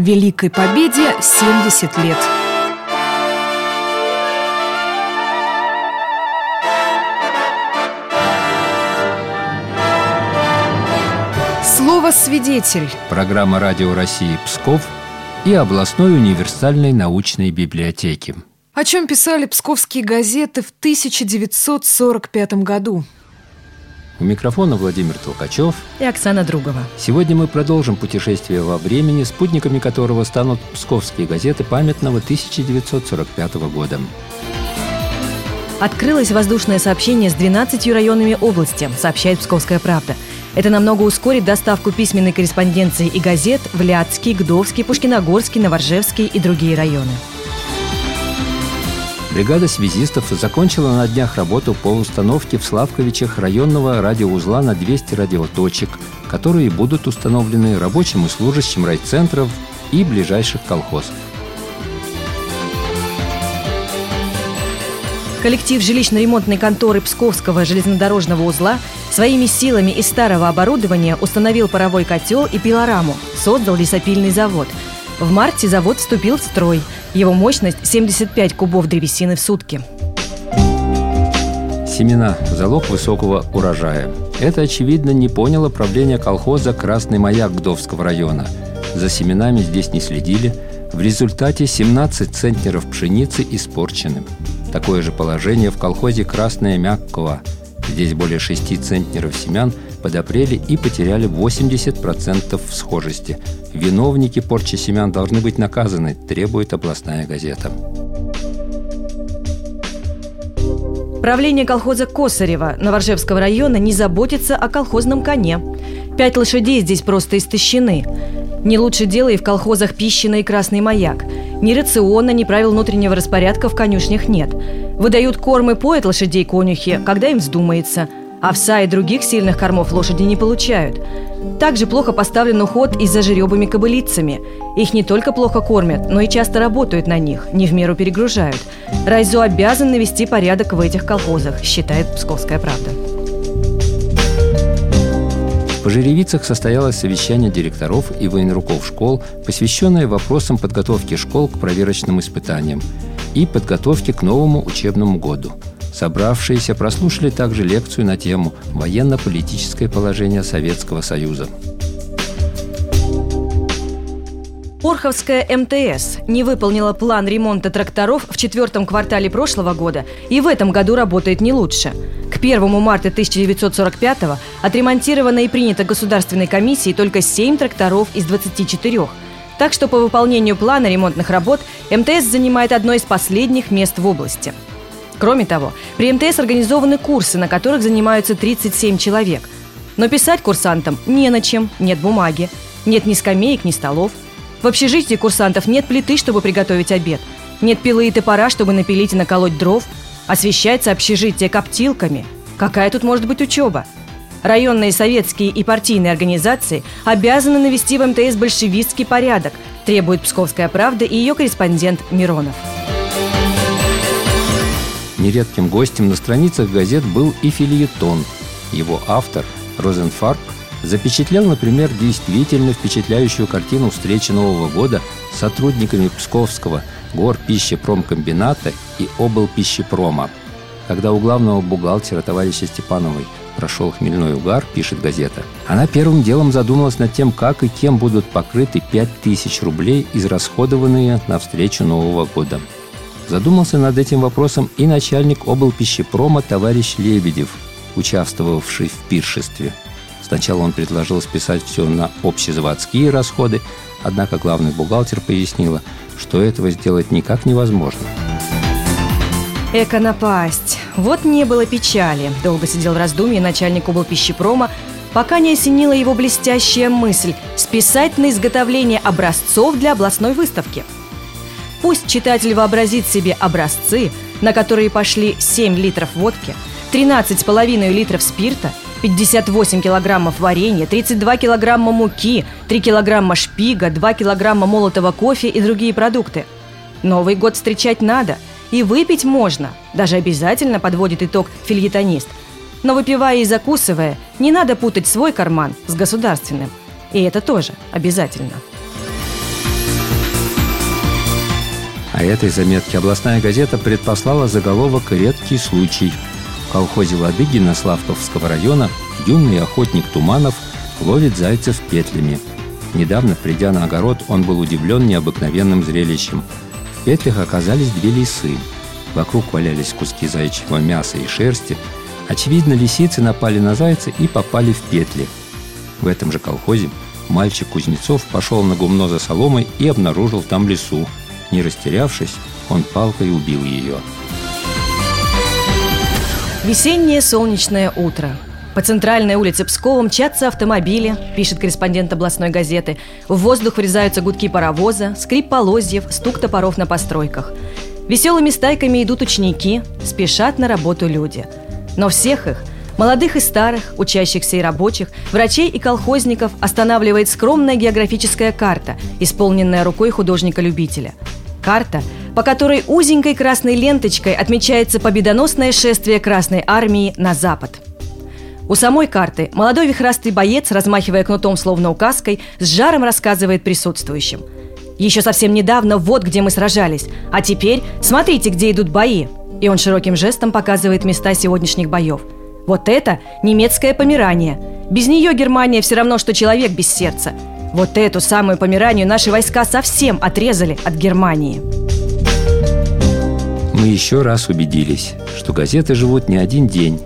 Великой Победе 70 лет. Слово «Свидетель». Программа «Радио России» Псков и областной универсальной научной библиотеки. О чем писали псковские газеты в 1945 году. У микрофона Владимир Толкачев и Оксана Другова. Сегодня мы продолжим путешествие во времени, спутниками которого станут псковские газеты памятного 1945 года. Открылось воздушное сообщение с 12 районами области, сообщает «Псковская правда». Это намного ускорит доставку письменной корреспонденции и газет в Ляцкий, Гдовский, Пушкиногорский, Новоржевский и другие районы. Бригада связистов закончила на днях работу по установке в Славковичах районного радиоузла на 200 радиоточек, которые будут установлены рабочим и служащим райцентров и ближайших колхозов. Коллектив жилищно-ремонтной конторы Псковского железнодорожного узла своими силами из старого оборудования установил паровой котел и пилораму, создал лесопильный завод. В марте завод вступил в строй. Его мощность 75 кубов древесины в сутки. Семена – залог высокого урожая. Это, очевидно, не поняло правление колхоза «Красный маяк» Гдовского района. За семенами здесь не следили. В результате 17 центнеров пшеницы испорчены. Такое же положение в колхозе «Красная Мягкого». Здесь более 6 центнеров семян подопрели и потеряли 80% схожести. Виновники порчи семян должны быть наказаны, требует областная газета. Правление колхоза Косарева Новоржевского района не заботится о колхозном коне. Пять лошадей здесь просто истощены. Не лучше дело и в колхозах Пищина и Красный Маяк. Ни рациона, ни правил внутреннего распорядка в конюшнях нет. Выдают корм и поят лошадей конюхи, когда им вздумается. Овса и других сильных кормов лошади не получают. Также плохо поставлен уход и за жеребами кобылицами. Их не только плохо кормят, но и часто работают на них, не в меру перегружают. Райзо обязан навести порядок в этих колхозах, считает «Псковская правда». В Пожеревицах состоялось совещание директоров и военруков школ, посвященное вопросам подготовки школ к проверочным испытаниям и подготовке к новому учебному году. Собравшиеся прослушали также лекцию на тему «Военно-политическое положение Советского Союза». Орховская МТС не выполнила план ремонта тракторов в четвертом квартале прошлого года и в этом году работает не лучше – к 1 марта 1945-го отремонтировано и принято Государственной комиссией только 7 тракторов из 24. Так что по выполнению плана ремонтных работ МТС занимает одно из последних мест в области. Кроме того, при МТС организованы курсы, на которых занимаются 37 человек. Но писать курсантам не на чем, нет бумаги, нет ни скамеек, ни столов. В общежитии курсантов нет плиты, чтобы приготовить обед, нет пилы и топора, чтобы напилить и наколоть дров – Освещается общежитие коптилками. Какая тут может быть учеба? Районные советские и партийные организации обязаны навести в МТС большевистский порядок, требует «Псковская правда» и ее корреспондент Миронов. Нередким гостем на страницах газет был и фильетон. Его автор, Розенфарб, запечатлел, например, действительно впечатляющую картину встречи Нового года с сотрудниками Псковского – гор пищепромкомбината и обл пищепрома. Когда у главного бухгалтера товарища Степановой прошел хмельной угар, пишет газета, она первым делом задумалась над тем, как и кем будут покрыты 5000 рублей, израсходованные на встречу Нового года. Задумался над этим вопросом и начальник обл пищепрома товарищ Лебедев, участвовавший в пиршестве. Сначала он предложил списать все на общезаводские расходы, однако главный бухгалтер пояснила, что этого сделать никак невозможно. Эко напасть. Вот не было печали. Долго сидел в раздумье начальник облпищепрома, пока не осенила его блестящая мысль списать на изготовление образцов для областной выставки. Пусть читатель вообразит себе образцы, на которые пошли 7 литров водки, 13,5 литров спирта – 58 килограммов варенья, 32 килограмма муки, 3 килограмма шпига, 2 килограмма молотого кофе и другие продукты. Новый год встречать надо, и выпить можно, даже обязательно подводит итог фильетонист. Но выпивая и закусывая, не надо путать свой карман с государственным. И это тоже обязательно. А этой заметке областная газета предпослала заголовок «Редкий случай». В колхозе Ладыгина Славковского района юный охотник Туманов ловит зайцев петлями. Недавно, придя на огород, он был удивлен необыкновенным зрелищем. В петлях оказались две лисы. Вокруг валялись куски зайчьего мяса и шерсти. Очевидно, лисицы напали на зайца и попали в петли. В этом же колхозе мальчик Кузнецов пошел на гумно за соломой и обнаружил там лису – не растерявшись, он палкой убил ее. Весеннее солнечное утро. По центральной улице Пскова мчатся автомобили, пишет корреспондент областной газеты. В воздух врезаются гудки паровоза, скрип полозьев, стук топоров на постройках. Веселыми стайками идут ученики, спешат на работу люди. Но всех их, молодых и старых, учащихся и рабочих, врачей и колхозников останавливает скромная географическая карта, исполненная рукой художника-любителя – Карта, по которой узенькой красной ленточкой отмечается победоносное шествие Красной Армии на запад. У самой карты молодой вихрастый боец, размахивая кнутом словно указкой, с жаром рассказывает присутствующим. Еще совсем недавно вот где мы сражались, а теперь смотрите, где идут бои. И он широким жестом показывает места сегодняшних боев. Вот это немецкое помирание. Без нее Германия все равно, что человек без сердца – вот эту самую Померанию наши войска совсем отрезали от Германии. Мы еще раз убедились, что газеты живут не один день.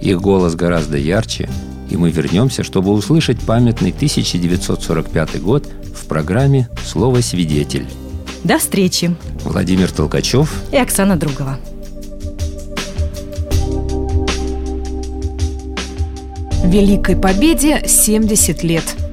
Их голос гораздо ярче, и мы вернемся, чтобы услышать памятный 1945 год в программе «Слово свидетель». До встречи! Владимир Толкачев и Оксана Другова. Великой Победе 70 лет –